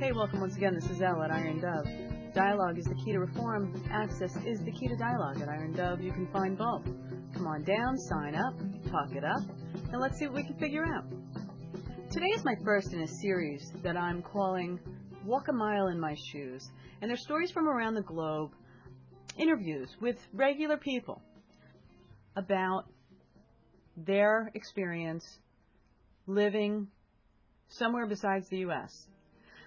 Hey, welcome once again. This is Elle at Iron Dove. Dialogue is the key to reform. Access is the key to dialogue. At Iron Dove, you can find both. Come on down, sign up, talk it up, and let's see what we can figure out. Today is my first in a series that I'm calling Walk a Mile in My Shoes. And they're stories from around the globe, interviews with regular people about their experience living somewhere besides the U.S.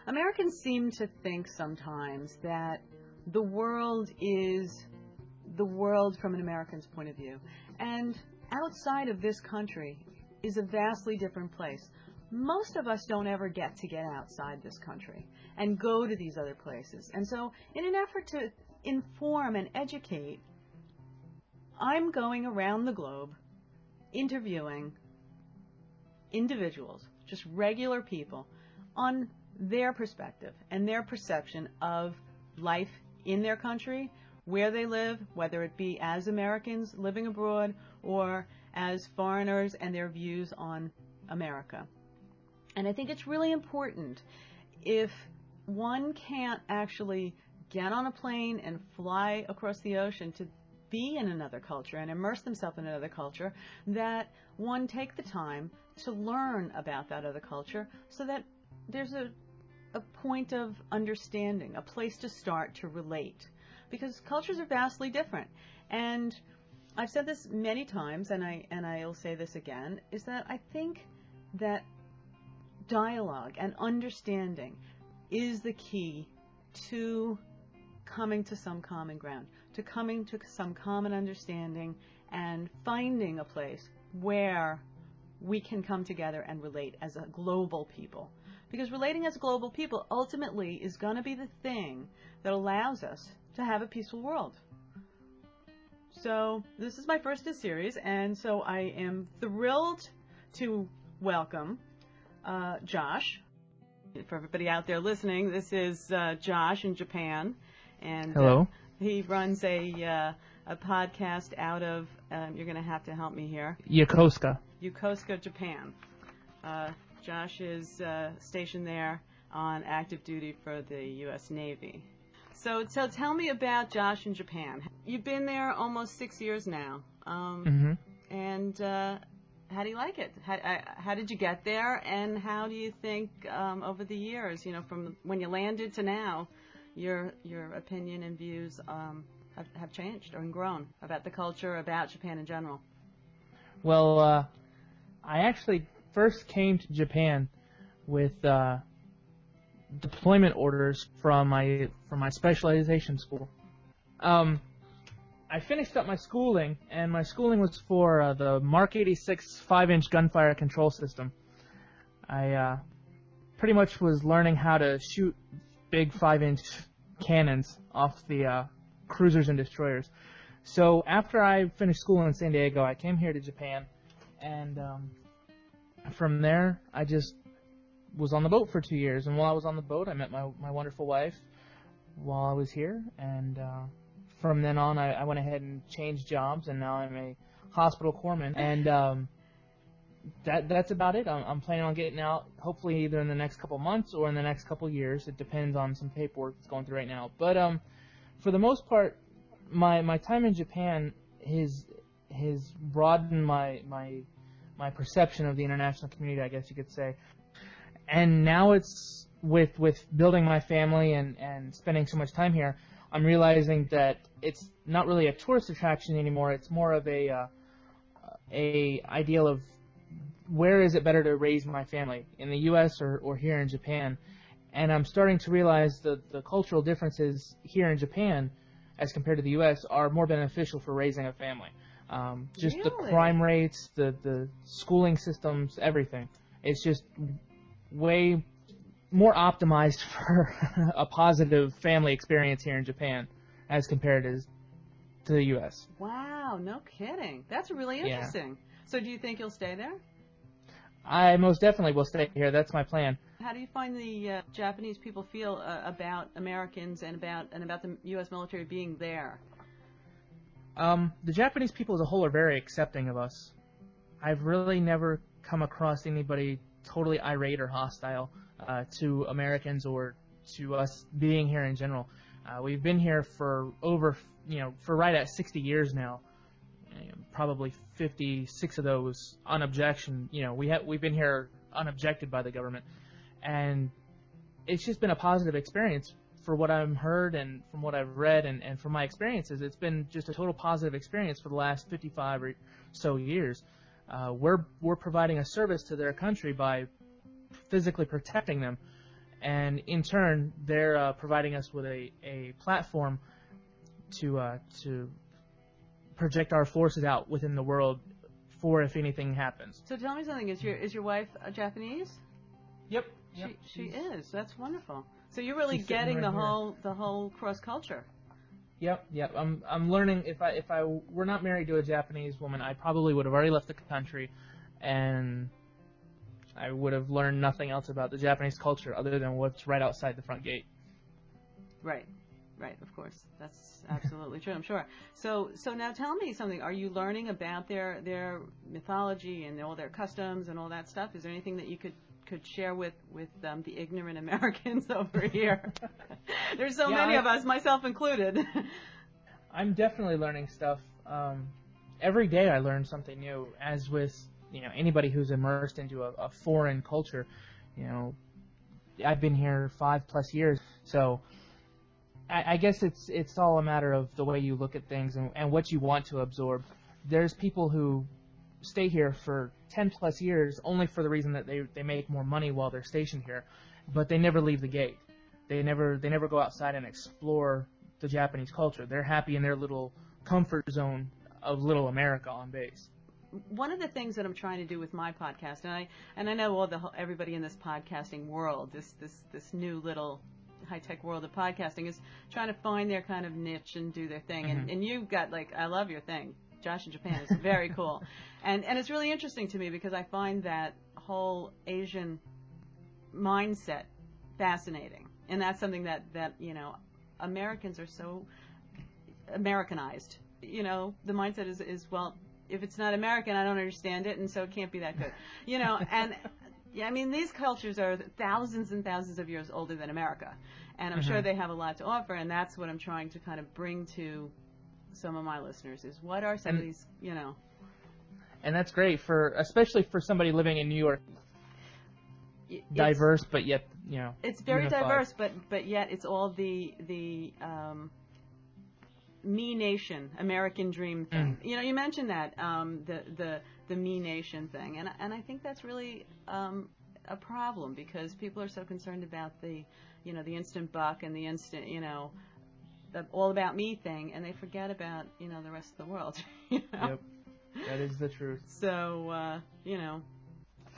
Americans seem to think sometimes that the world is the world from an American's point of view. And outside of this country is a vastly different place. Most of us don't ever get to get outside this country and go to these other places. And so, in an effort to inform and educate, I'm going around the globe interviewing individuals, just regular people, on their perspective and their perception of life in their country, where they live, whether it be as Americans living abroad or as foreigners and their views on America. And I think it's really important if one can't actually get on a plane and fly across the ocean to be in another culture and immerse themselves in another culture, that one take the time to learn about that other culture so that there's a, a point of understanding, a place to start to relate. Because cultures are vastly different. And I've said this many times, and I and I'll say this again, is that I think that dialogue and understanding is the key to coming to some common ground, to coming to some common understanding and finding a place where we can come together and relate as a global people. Because relating as global people ultimately is going to be the thing that allows us to have a peaceful world. So, this is my first in series, and so I am thrilled to welcome uh, Josh. For everybody out there listening, this is uh, Josh in Japan, and Hello. Uh, he runs a uh, a podcast out of. Um, you're going to have to help me here. Yokosuka. Yokosuka, Japan. Uh, Josh is uh, stationed there on active duty for the U.S. Navy. So, so tell me about Josh in Japan. You've been there almost six years now. Um, hmm And uh, how do you like it? How, uh, how did you get there? And how do you think um, over the years, you know, from when you landed to now, your your opinion and views um, have, have changed or grown about the culture, about Japan in general? Well, uh, I actually first came to Japan with uh, deployment orders from my from my specialization school. Um, I finished up my schooling, and my schooling was for uh, the Mark 86 5-inch gunfire control system. I uh, pretty much was learning how to shoot big 5-inch cannons off the uh, cruisers and destroyers. So after I finished school in San Diego, I came here to Japan, and um, from there, I just was on the boat for two years. And while I was on the boat, I met my my wonderful wife while I was here, and uh, from then on, I, I went ahead and changed jobs, and now I'm a hospital corpsman. And um, that that's about it. I'm, I'm planning on getting out, hopefully either in the next couple months or in the next couple years. It depends on some paperwork that's going through right now. But um, for the most part, my my time in Japan has has broadened my my my perception of the international community, I guess you could say. And now it's with with building my family and and spending so much time here, I'm realizing that it's not really a tourist attraction anymore. It's more of a uh, a ideal of where is it better to raise my family in the U.S. or or here in Japan. And I'm starting to realize that the cultural differences here in Japan as compared to the U.S. are more beneficial for raising a family. Um, just the crime rates, the the schooling systems, everything. It's just way more optimized for a positive family experience here in Japan as compared to to the U.S. Wow, no kidding. That's really Yeah. interesting. So, do you think you'll stay there? I most definitely will stay here. That's my plan. How do you find the uh, Japanese people feel uh, about Americans and about and about the U.S. military being there? Um, the Japanese people as a whole are very accepting of us. I've really never come across anybody totally irate or hostile uh, to Americans or to us being here in general. Uh, we've been here for over, you know, for right at 60 years now. Probably 56 of those unobjection. You know, we have we've been here unobjected by the government, and it's just been a positive experience for what I've heard and from what I've read and, and from my experiences. It's been just a total positive experience for the last 55 or so years. Uh, we're we're providing a service to their country by physically protecting them and in turn, they're uh, providing us with a, a platform to uh, to project our forces out within the world for if anything happens. So tell me something. Is your is your wife a Japanese? Yep. yep. She, she is. That's wonderful. So you're really getting right the here. whole the whole cross culture. Yep, yep. I'm I'm learning. If I if I were not married to a Japanese woman, I probably would have already left the country, and I would have learned nothing else about the Japanese culture other than what's right outside the front gate. Right, right. Of course, that's absolutely true. I'm sure. So, so now tell me something. Are you learning about their their mythology and all their customs and all that stuff? Is there anything that you could could share with with um, the ignorant Americans over here? There's so yeah, many I, of us, myself included. I'm definitely learning stuff. Um, every day I learn something new. As with you know anybody who's immersed into a, a foreign culture, you know, I've been here five plus years, so I, I guess it's it's all a matter of the way you look at things and, and what you want to absorb. There's people who stay here for 10 plus years only for the reason that they they make more money while they're stationed here, but they never leave the gate. They never they never go outside and explore the Japanese culture. They're happy in their little comfort zone of little America on base one of the things that I'm trying to do with my podcast, and I and I know all the everybody in this podcasting world, this this this new little high tech world of podcasting, is trying to find their kind of niche and do their thing. Mm-hmm. And and you've got like I love your thing, Josh in Japan is very cool, and and it's really interesting to me because I find that whole Asian mindset fascinating, and that's something that that you know Americans are so Americanized. You know, the mindset is is well if it's not American, I don't understand it, and so it can't be that good. You know, and yeah, I mean these cultures are thousands and thousands of years older than America, and I'm mm-hmm. sure they have a lot to offer, and that's what I'm trying to kind of bring to some of my listeners is what are some and, of these, you know. And that's great for especially for somebody living in New York. It's, diverse, but yet you know. It's very unified. diverse, but but yet it's all the the um, me nation, American dream thing. Mm. You know, you mentioned that um, the the the me nation thing, and and I think that's really um, a problem because people are so concerned about the, you know, the instant buck and the instant, you know, the all about me thing, and they forget about you know the rest of the world. You know? Yep, that is the truth. So uh, you know,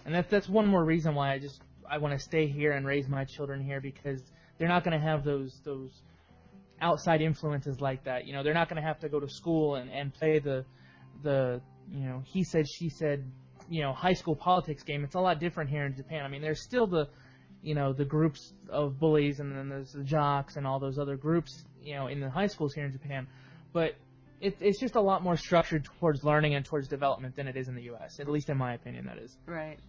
and that's that's one more reason why I just I want to stay here and raise my children here because they're not going to have those those outside influences like that. You know, they're not going to have to go to school and, and play the the you know he said she said you know high school politics game. It's a lot different here in Japan. I mean, there's still the you know the groups of bullies and then there's the jocks and all those other groups you know in the high schools here in Japan, but it, it's just a lot more structured towards learning and towards development than it is in the U.S. At least in my opinion, that is. Right.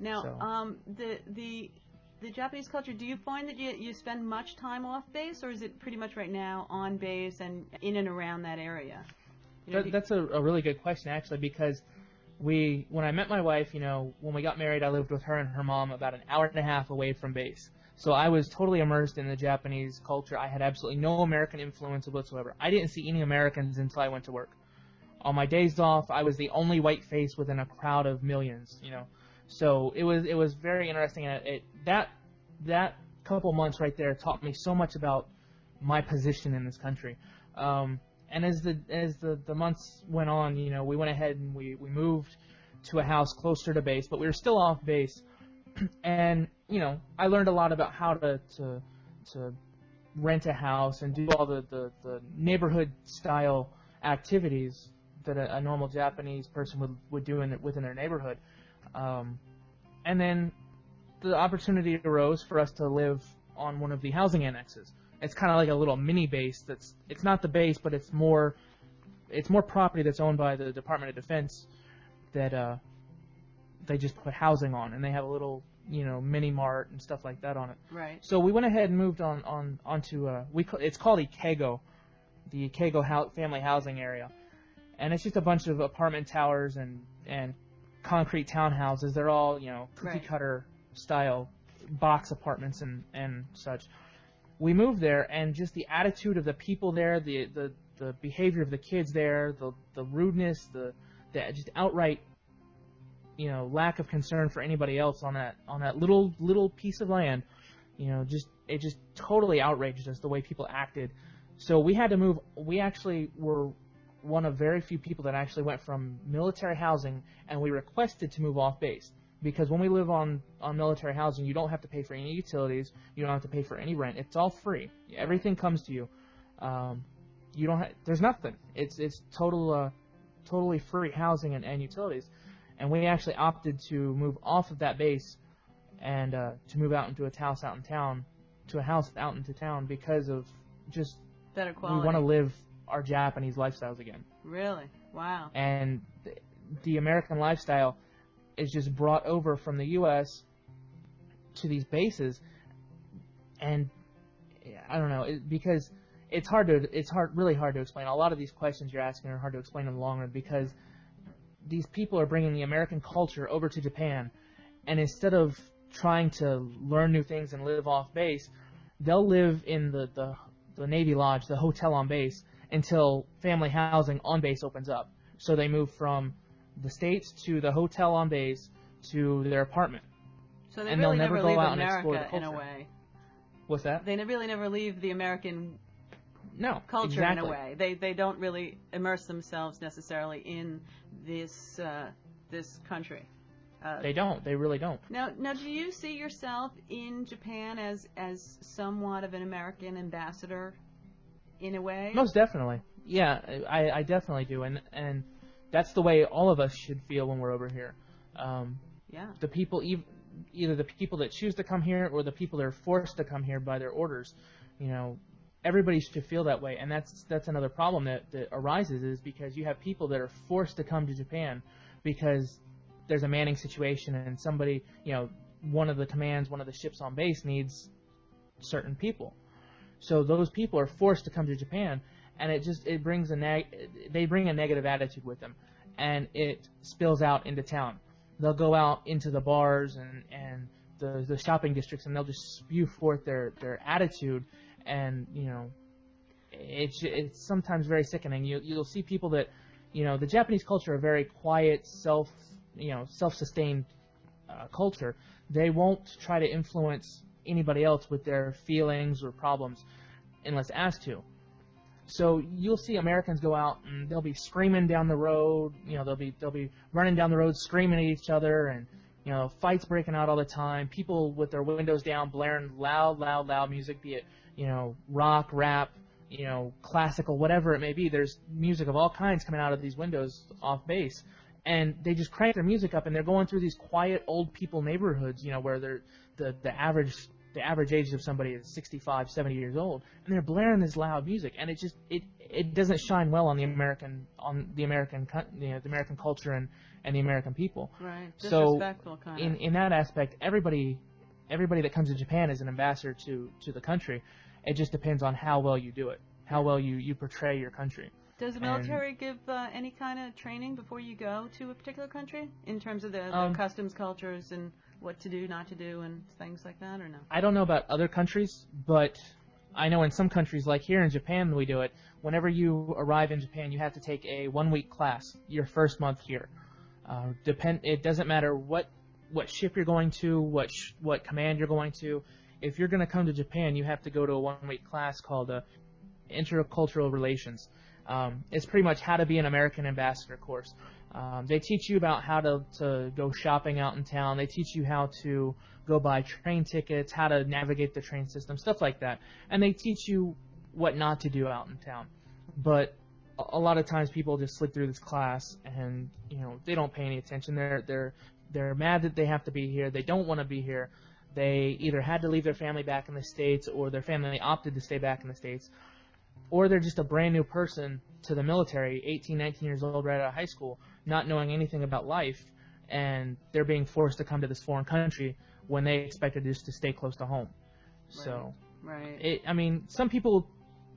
Now, so. um, the the the Japanese culture, do you find that you, you spend much time off base, or is it pretty much right now on base and in and around that area? You know, that, that's a, a really good question, actually, because we, when I met my wife, you know, when we got married, I lived with her and her mom about an hour and a half away from base. So I was totally immersed in the Japanese culture. I had absolutely no American influence whatsoever. I didn't see any Americans until I went to work. On my days off, I was the only white face within a crowd of millions, you know. So it was it was very interesting, and it, that that couple months right there taught me so much about my position in this country. Um, and as the as the, the months went on, you know, we went ahead and we, we moved to a house closer to base, but we were still off base. and you know, I learned a lot about how to to, to rent a house and do all the, the, the neighborhood style activities that a, a normal Japanese person would would do in within their neighborhood. Um, and then the opportunity arose for us to live on one of the housing annexes. It's kind of like a little mini base. That's it's not the base, but it's more it's more property that's owned by the Department of Defense that uh, they just put housing on, and they have a little you know, mini mart and stuff like that on it. Right. So we went ahead and moved on on onto uh, we it's called Ikego, the Ikego hou- family housing area, and it's just a bunch of apartment towers and and concrete townhouses. They're all you know cookie Right. cutter style box apartments and and such. We moved there, and just the attitude of the people there, the the the behavior of the kids there, the the rudeness, the the just outright you know lack of concern for anybody else on that on that little little piece of land you know just it just totally outraged us the way people acted. So we had to move we actually were one of very few people that actually went from military housing and we requested to move off base. Because when we live on on military housing you don't have to pay for any utilities you don't have to pay for any rent it's all free. Everything comes to you. Um, you don't ha- there's nothing. It's it's total uh, totally free housing and, and utilities and we actually opted to move off of that base and uh, to move out into a house out in town, to a house out into town because of just Better quality. we want to live our Japanese lifestyles again, Really? Wow. and th- the American lifestyle is just brought over from the U.S. to these bases, and I don't know it, because it's hard to it's hard really hard to explain. A lot of these questions you're asking are hard to explain in the long run because these people are bringing the American culture over to Japan, and instead of trying to learn new things and live off base, they'll live in the, the, the Navy Lodge, the hotel on base, until family housing on base opens up. So they move from the States to the hotel on base to their apartment. So they And they'll really never never go leave out and explore America the in a way. What's that? They really never leave the American No. culture exactly. in a way. They they don't really immerse themselves necessarily in this uh, this country. Uh, They don't. They really don't. now, now, do you see yourself in Japan as as somewhat of an American ambassador, in a way? Most definitely. Yeah, I, I definitely do, and and that's the way all of us should feel when we're over here. Um, yeah. the people, ev- either the people that choose to come here or the people that are forced to come here by their orders, you know, everybody should feel that way, and that's that's another problem that, that arises is because you have people that are forced to come to Japan because there's a manning situation and somebody, you know, one of the commands, one of the ships on base needs certain people. So those people are forced to come to Japan, and it just it brings a neg- they bring a negative attitude with them, and it spills out into town. They'll go out into the bars and and the the shopping districts, and they'll just spew forth their their attitude, and you know, it's it's sometimes very sickening. You you'll see people that, you know, the Japanese culture are very quiet, self you know self-sustained uh, culture. They won't try to influence anybody else with their feelings or problems unless asked to. So you'll see Americans go out and they'll be screaming down the road. You know, they'll be they'll be running down the road screaming at each other, and you know, fights breaking out all the time. People with their windows down, blaring loud, loud, loud music, be it you know rock, rap, you know, classical, whatever it may be. There's music of all kinds coming out of these windows off base, and they just crank their music up, and they're going through these quiet old people neighborhoods, you know, where they're the the average the average age of somebody is 65, 70 years old, and they're blaring this loud music, and it just it it doesn't shine well on the American on the American you know, the American culture and and the American people. Right. So, kind In of. in that aspect, everybody everybody that comes to Japan is an ambassador to to the country. It just depends on how well you do it, how well you you portray your country. Does the and- military give uh, any kind of training before you go to a particular country in terms of the, the Um, customs, cultures, and what to do, not to do, and things like that, or no? I don't know about other countries, but I know in some countries, like here in Japan, we do it. Whenever you arrive in Japan, you have to take a one-week class your first month here. Uh, depend. It doesn't matter what what ship you're going to, what sh- what command you're going to. If you're going to come to Japan, you have to go to a one-week class called uh, Intercultural Relations. Um, it's pretty much how to be an American ambassador course. Um, they teach you about how to, to go shopping out in town. They teach you how to go buy train tickets, how to navigate the train system, stuff like that. And they teach you what not to do out in town. But a, a lot of times people just slip through this class and, you know, they don't pay any attention. They're, they're, they're mad that they have to be here. They don't want to be here. They either had to leave their family back in the States or their family opted to stay back in the States. Or they're just a brand new person to the military, 18, 19 years old, right out of high school, not knowing anything about life, and they're being forced to come to this foreign country when they expected just to stay close to home. So, Right. it, I mean, some people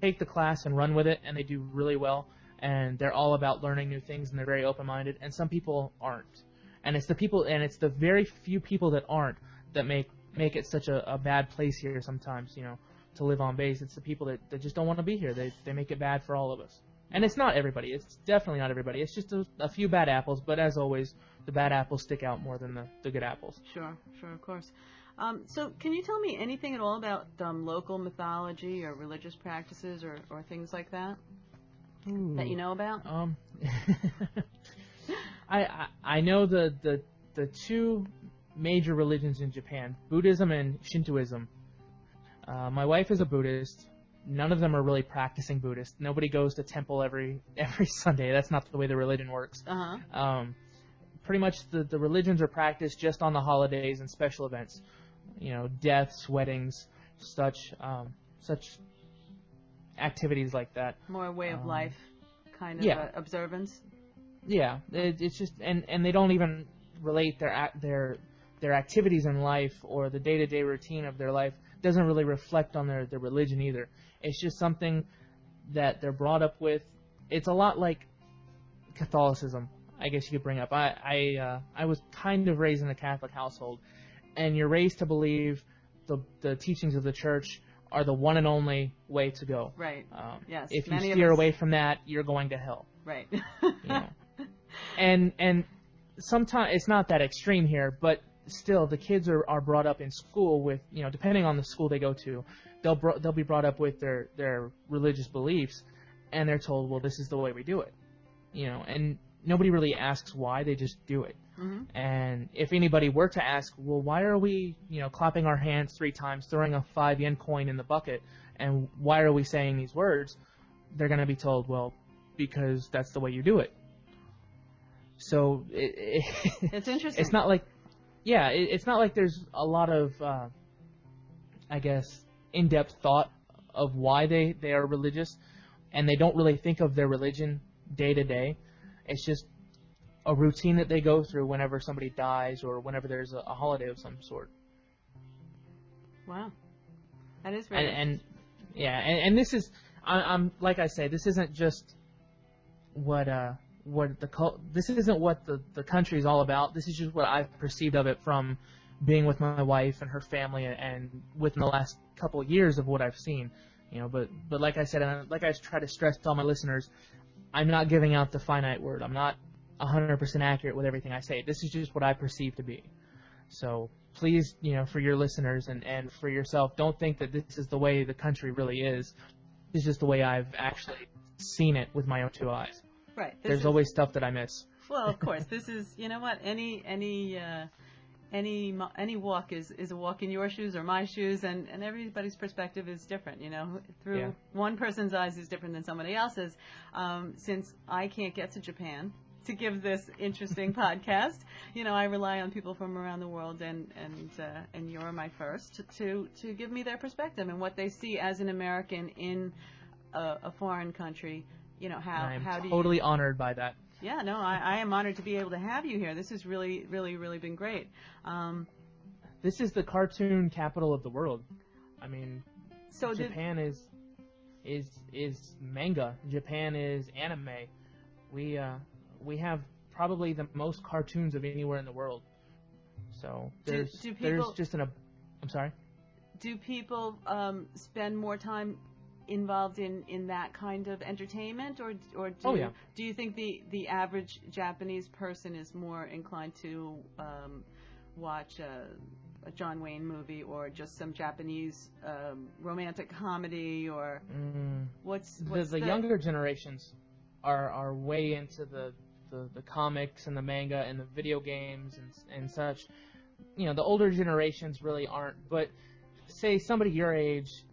take the class and run with it, and they do really well, and they're all about learning new things, and they're very open-minded. And some people aren't, and it's the people, and it's the very few people that aren't that make make it such a, a bad place here sometimes. You know, to live on base, it's the people that, that just don't want to be here. They they make it bad for all of us. And it's not everybody. It's definitely not everybody. It's just a, a few bad apples. But as always, the bad apples stick out more than the, the good apples. Sure, sure, of course. Um, so, can you tell me anything at all about um, local mythology or religious practices or, or things like that that you know about? Um, I, I I know the, the the two major religions in Japan, Buddhism and Shintoism. Uh, my wife is a Buddhist. None of them are really practicing Buddhist. Nobody goes to temple every every Sunday. That's not the way the religion works. Uh huh. Um, pretty much the, the religions are practiced just on the holidays and special events. You know, deaths, weddings, such um, such activities like that. More way of Um, life kind of yeah. uh, observance. Yeah, it, it's just and and they don't even relate their their their activities in life or the day to day routine of their life doesn't really reflect on their their religion either. It's just something that they're brought up with. It's a lot like Catholicism, I guess you could bring up. I I uh, I was kind of raised in a Catholic household, and you're raised to believe the the teachings of the church are the one and only way to go. Right. Um, Yes, If you steer away from that, you're going to hell. Right. You know. and and sometimes it's not that extreme here, but still the kids are, are brought up in school with you know depending on the school they go to, they'll bro- they'll be brought up with their their religious beliefs, and they're told well this is the way we do it, you know, and nobody really asks why they just do it. Mhm. And if anybody were to ask, well, why are we, you know, clapping our hands three times, throwing a five yen coin in the bucket, and why are we saying these words? They're going to be told, well, because that's the way you do it. So it, it, It's interesting. it's not like, yeah, it, it's not like there's a lot of, uh, I guess, in-depth thought of why they they are religious, and they don't really think of their religion day to day. It's just a routine that they go through whenever somebody dies or whenever there's a, a holiday of some sort. Wow. That is very. And, and yeah, and, and this is, I, I'm like I say, this isn't just what uh what the cult. This isn't what the the country is all about. This is just what I've perceived of it from being with my wife and her family, and within the last couple of years of what I've seen. You know, but but like I said, and like I try to stress to all my listeners, I'm not giving out the finite word. I'm not 100% accurate with everything I say. This is just what I perceive to be. So please, you know, for your listeners and, and for yourself, don't think that this is the way the country really is. This is just the way I've actually seen it with my own two eyes. Right. This There's is- always stuff that I miss. Well, of course, this is you know what any any uh, any any walk is is a walk in your shoes or my shoes, and and everybody's perspective is different. You know, through Yeah. one person's eyes is different than somebody else's. Um, since I can't get to Japan to give this interesting podcast, you know, I rely on people from around the world, and and uh, and you're my first to to give me their perspective and what they see as an American in a, a foreign country. You know how I'm how do you totally honored by that. yeah, no, I, I am honored to be able to have you here. This has really, really, really been great. Um, This is the cartoon capital of the world. I mean, so did, Japan is is is manga. Japan is anime. We uh we have probably the most cartoons of anywhere in the world. So there's do there's people- just an I'm sorry. do people um, spend more time involved in, in that kind of entertainment, or or do Oh, yeah. do you think the, the average Japanese person is more inclined to um, watch a, a John Wayne movie or just some Japanese um, romantic comedy, or Mm, what's the, what's the younger generations are are way into the, the, the comics and the manga and the video games and and such. You know, the older generations really aren't. But say somebody your age,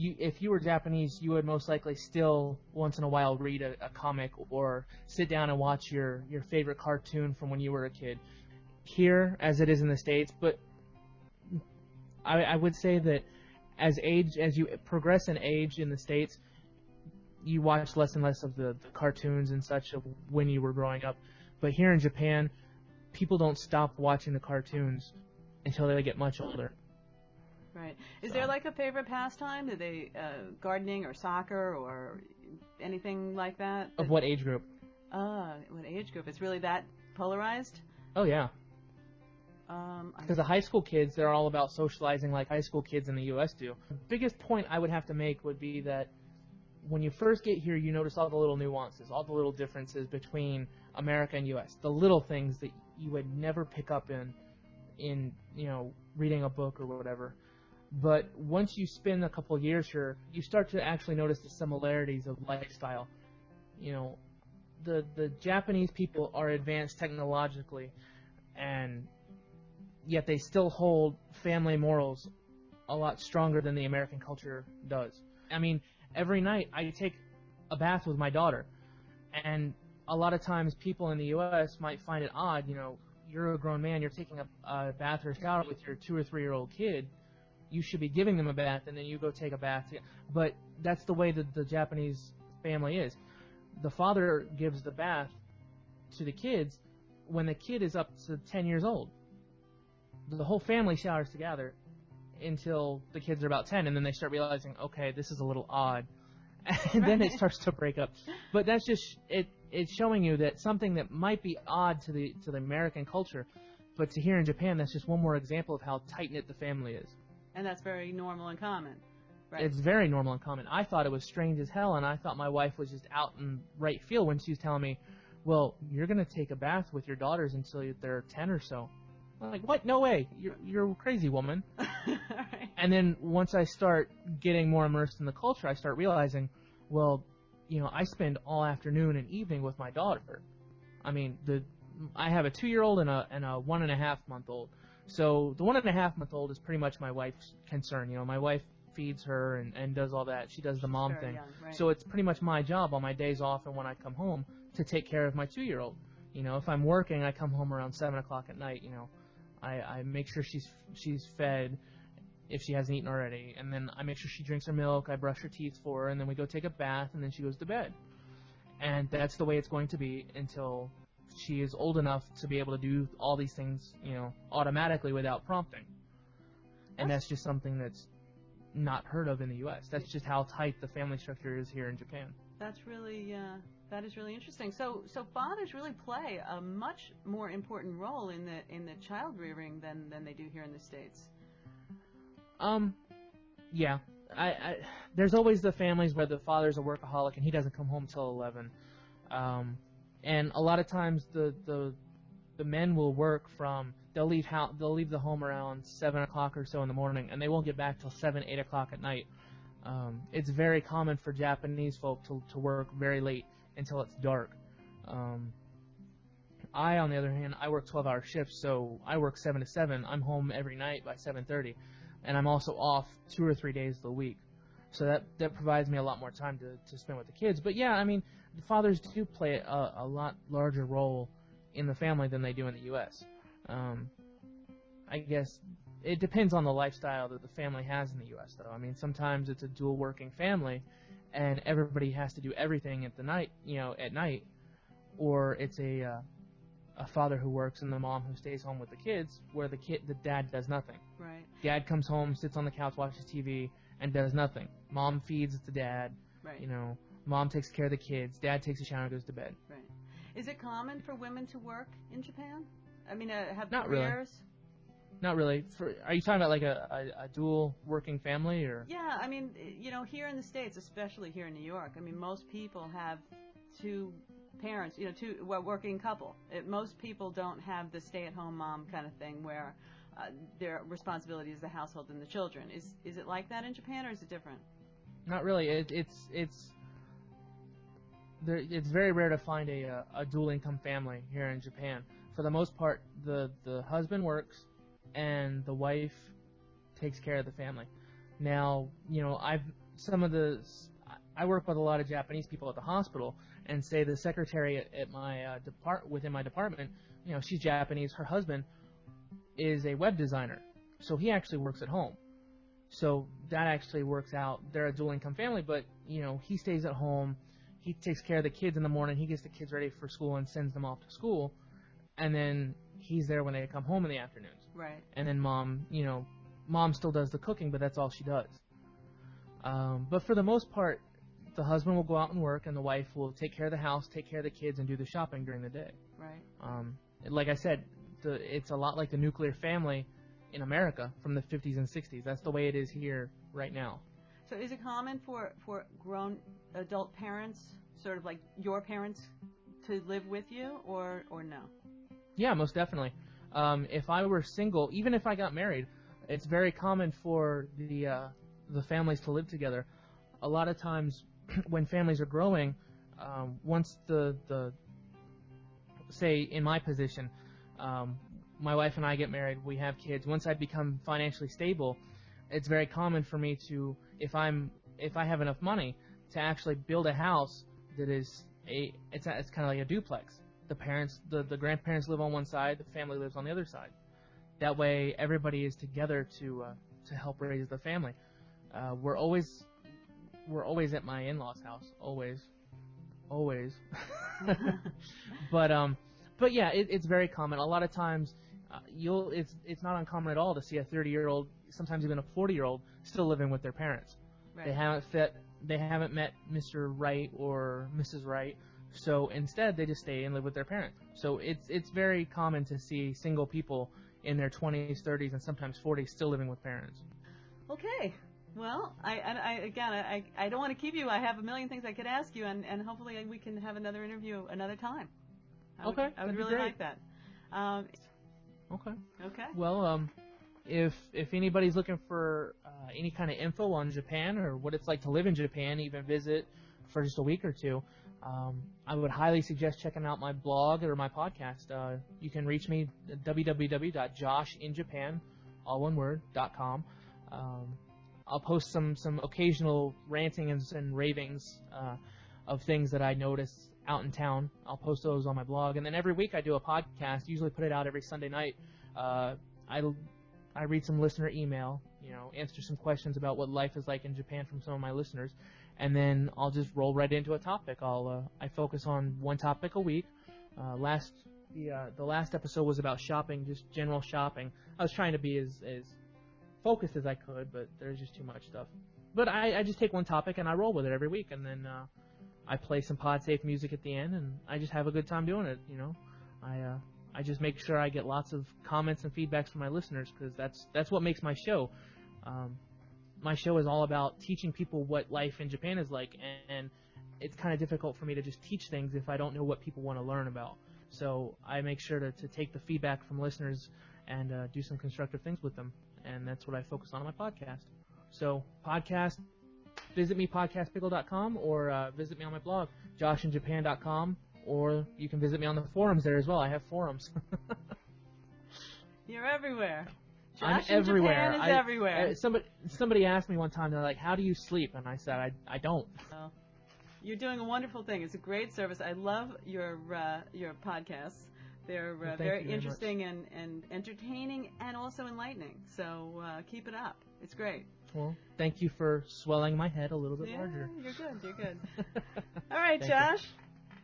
you if you were Japanese, you would most likely still once in a while read a, a comic or sit down and watch your your favorite cartoon from when you were a kid. Here, as it is in the states, but I, I would say that as age as you progress in age in the states, you watch less and less of the, the cartoons and such of when you were growing up. But here in Japan, people don't stop watching the cartoons until they get much older. Right. Is So- there like a favorite pastime? Do they uh, gardening or soccer or anything like that? Of what age group? Uh, what age group? It's really that polarized. Oh yeah, Um, because the high school kids they're all about socializing like high school kids in the U.S. do. The biggest point I would have to make would be that when you first get here, you notice all the little nuances, all the little differences between America and U.S. The little things that you would never pick up in, in you know, reading a book or whatever. But once you spend a couple years here, you start to actually notice the similarities of lifestyle. You know, the the Japanese people are advanced technologically, and yet they still hold family morals a lot stronger than the American culture does. I mean, every night I take a bath with my daughter, and a lot of times people in the U.S. might find it odd. You know, you're a grown man, you're taking a, a bath or shower with your two or three year old kid. You should be giving them a bath, and then you go take a bath. But that's the way that the Japanese family is. The father gives the bath to the kids when the kid is up to 10 years old. The whole family showers together until the kids are about 10, and then they start realizing, okay, this is a little odd. And then it starts to break up. But that's just it. It's showing you that something that might be odd to the to the American culture, but to here in Japan, that's just one more example of how tight knit the family is. And that's very normal and common. Right. It's very normal and common. I thought it was strange as hell, and I thought my wife was just out in right field when she was telling me, "Well, you're gonna take a bath with your daughters until they're ten or so." I'm like, "What? No way! You're you're a crazy woman." right. And then once I start getting more immersed in the culture, I start realizing, well, you know, I spend all afternoon and evening with my daughter. I mean, the I have a two-year-old and a and a one and a half month old. So the one and a half month old is pretty much my wife's concern. You know, my wife feeds her and, and does all that. She does the mom Very thing. young, right. So it's pretty much my job on my days off and when I come home to take care of my two-year-old. You know, if I'm working, I come home around seven o'clock at night. You know, I, I make sure she's she's fed if she hasn't eaten already, and then I make sure she drinks her milk. I brush her teeth for her, and then we go take a bath, and then she goes to bed. And that's the way it's going to be until she is old enough to be able to do all these things, you know, automatically without prompting. And that's just something that's not heard of in the U.S. That's just how tight the family structure is here in Japan. That's really uh, that is really interesting. So so fathers really play a much more important role in the in the child rearing than than they do here in the states. Um, yeah. I, I there's always the families where the father's a workaholic and he doesn't come home till eleven. Um, and a lot of times the the the men will work from they'll leave how they'll leave the home around seven o'clock or so in the morning and they won't get back till seven eight o'clock at night. Um, it's very common for Japanese folk to to work very late until it's dark. Um, I, on the other hand, I work 12-hour shifts, so I work seven to seven. I'm home every night by 7:30 and I'm also off two or three days of the week. So that that provides me a lot more time to, to spend with the kids. But yeah, I mean, the fathers do play a, a lot larger role in the family than they do in the U.S. Um, I guess it depends on the lifestyle that the family has in the U.S. Though I mean, sometimes it's a dual working family, and everybody has to do everything at the night, you know, at night, or it's a uh, a father who works and the mom who stays home with the kids, where the kid the dad does nothing. Right. Dad comes home, sits on the couch, watches TV, and does nothing. Mom feeds the dad. Right. You know, mom takes care of the kids. Dad takes a shower and goes to bed. Right. Is it common for women to work in Japan? I mean, uh, have Not really. Not really. For are you talking about like a, a, a dual working family or? Yeah, I mean, you know, here in the states, especially here in New York, I mean, most people have two parents, you know, two well, working couple. It, most people don't have the stay-at-home mom kind of thing where their responsibility is the household and the children. Is is it like that in Japan, or is it different? Not really. It, it's it's there. It's very rare to find a uh, a dual income family here in Japan. For the most part, the the husband works, and the wife takes care of the family. Now, you know, I've some of the I work with a lot of Japanese people at the hospital, and say the secretary at, at my uh, depart within my department, you know, she's Japanese. Her husband is a web designer, so he actually works at home. So that actually works out. They're a dual income family, but you know, he stays at home. He takes care of the kids in the morning. He gets the kids ready for school and sends them off to school, and then he's there when they come home in the afternoons. Right. and then mom, you know, mom still does the cooking, but that's all she does. Um, but for the most part, the husband will go out and work, and the wife will take care of the house, take care of the kids, and do the shopping during the day. Right. Um, like I said, the, it's a lot like the nuclear family in America from the 50s and 60s. That's the way it is here right now. So is it common for for grown adult parents, sort of like your parents, to live with you, or or no? Yeah, most definitely. Um, if I were single, even if I got married, it's very common for the uh, the families to live together. A lot of times, when families are growing, um, once the the say in my position, um, my wife and I get married, we have kids. Once I become financially stable, it's very common for me to, if I'm if I have enough money, to actually build a house that is a it's a, it's kind of like a duplex the parents, the, the grandparents live on one side, the family lives on the other side. That way, everybody is together to uh, to help raise the family. Uh, we're always we're always at my in-laws' house, always, always. but um, but yeah, it, it's very common. A lot of times, uh, you'll it's it's not uncommon at all to see a 30-year-old, sometimes even a 40-year-old, still living with their parents. Right. They haven't fit, they haven't met Mr. Right or Mrs. Right, so instead they just stay and live with their parents. So it's it's very common to see single people in their 20s, 30s, and sometimes 40s still living with parents. Okay. Well, I, I again, I, I don't want to keep you. I have a million things I could ask you, and, and hopefully we can have another interview another time. I Okay, I would really like that. Um, Okay. okay. Well, um, if if anybody's looking for uh, any kind of info on Japan or what it's like to live in Japan, even visit for just a week or two, um, I would highly suggest checking out my blog or my podcast. Uh, you can reach me at www.joshinjapan, all one word, dot com. Um, I'll post some some occasional rantings and ravings uh, of things that I notice out in town. I'll post those on my blog, and then every week I do a podcast. Usually put it out every Sunday night. Uh, I I read some listener email, you know, answer some questions about what life is like in Japan from some of my listeners, and then I'll just roll right into a topic. I'll uh, I focus on one topic a week. Uh, last the uh, the last episode was about shopping, just general shopping. I was trying to be as as focused as I could, but there's just too much stuff. But I, I just take one topic and I roll with it every week, and then uh, I play some pod safe music at the end, and I just have a good time doing it. You know, I uh, I just make sure I get lots of comments and feedbacks from my listeners because that's that's what makes my show. Um, my show is all about teaching people what life in Japan is like, and, and it's kind of difficult for me to just teach things if I don't know what people want to learn about. So I make sure to, to take the feedback from listeners and uh, do some constructive things with them, and that's what I focus on in my podcast. So podcast, visit me podcastpickle.com or uh, visit me on my blog joshinjapan.com, or you can visit me on the forums there as well. I have forums. You're everywhere. I'm in everywhere. Japan is I- everywhere. Uh, somebody somebody asked me one time, they're like, "How do you sleep?" And I said, "I I don't." Well, you're doing a wonderful thing. It's a great service. I love your uh, your podcasts. They're uh, very you very interesting and, and entertaining and also enlightening. So uh, keep it up. It's great. Well, thank you for swelling my head a little bit yeah, larger. you're good. You're good. All right, Thank you. Josh.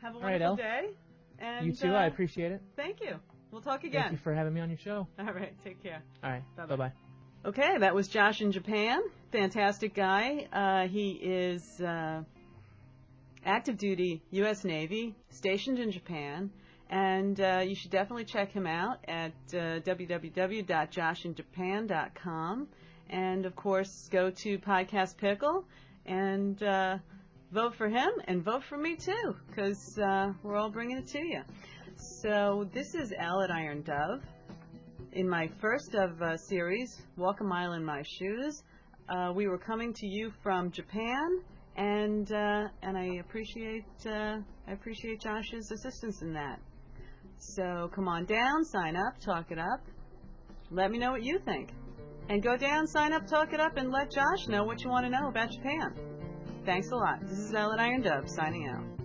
Have a wonderful Elle. day. And you too. uh, I appreciate it. Thank you. We'll talk again. Thank you for having me on your show. All right. Take care. All right. Bye-bye. Bye bye. Okay, that was Josh in Japan. Fantastic guy. Uh, he is uh, active duty U.S. Navy, stationed in Japan, and uh, you should definitely check him out at uh, www.joshinjapan.com. And of course, go to Podcast Pickle and uh, vote for him and vote for me too, because uh, we're all bringing it to you. So this is Al at Iron Dove in my first of uh, series, Walk a Mile in My Shoes. Uh, we were coming to you from Japan, and uh, and I appreciate uh, I appreciate Josh's assistance in that. So come on down, sign up, talk it up. Let me know what you think, and go down, sign up, talk it up, and let Josh know what you want to know about Japan. Thanks a lot. This is Ellen Iron Dove signing out.